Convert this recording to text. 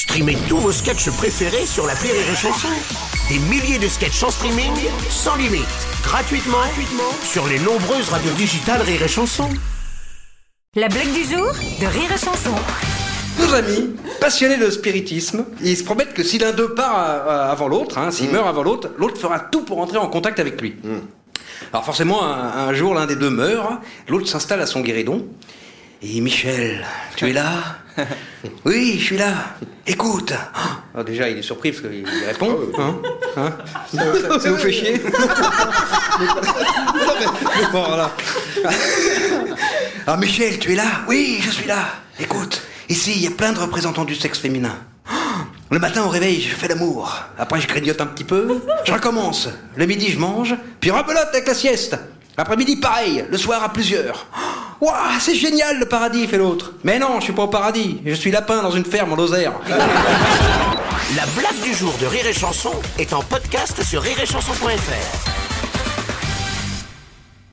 Streamez tous vos sketchs préférés sur la Rire et Chanson. Des milliers de sketchs en streaming, sans limite, gratuitement, gratuitement sur les nombreuses radios digitales Rire et Chanson. La blague du jour de Rire et Chanson. Deux amis passionnés de spiritisme, ils se promettent que si l'un d'eux part euh, avant l'autre, hein, s'il meurt avant l'autre, l'autre fera tout pour entrer en contact avec lui. Alors forcément, un, un jour, l'un des deux meurt, l'autre s'installe à son guéridon. Et Michel, tu es là Oui, je suis là. Écoute. Alors déjà, il est surpris parce qu'il répond. Hein Hein ça, vous fait chier Bon, voilà. Alors Michel, tu es là? Oui, je suis là. Écoute, ici, il y a plein de représentants du sexe féminin. Le matin au réveil, je fais l'amour. Après, je grignote un petit peu. Je recommence. Le midi, je mange. Puis rebelote avec la sieste. Après-midi, pareil. Le soir, à plusieurs. Waouh, c'est génial le paradis, fait l'autre. Mais non, je suis pas au paradis. Je suis lapin dans une ferme en Lozère. La blague du jour de Rire et Chanson est en podcast sur rireetchanson.fr.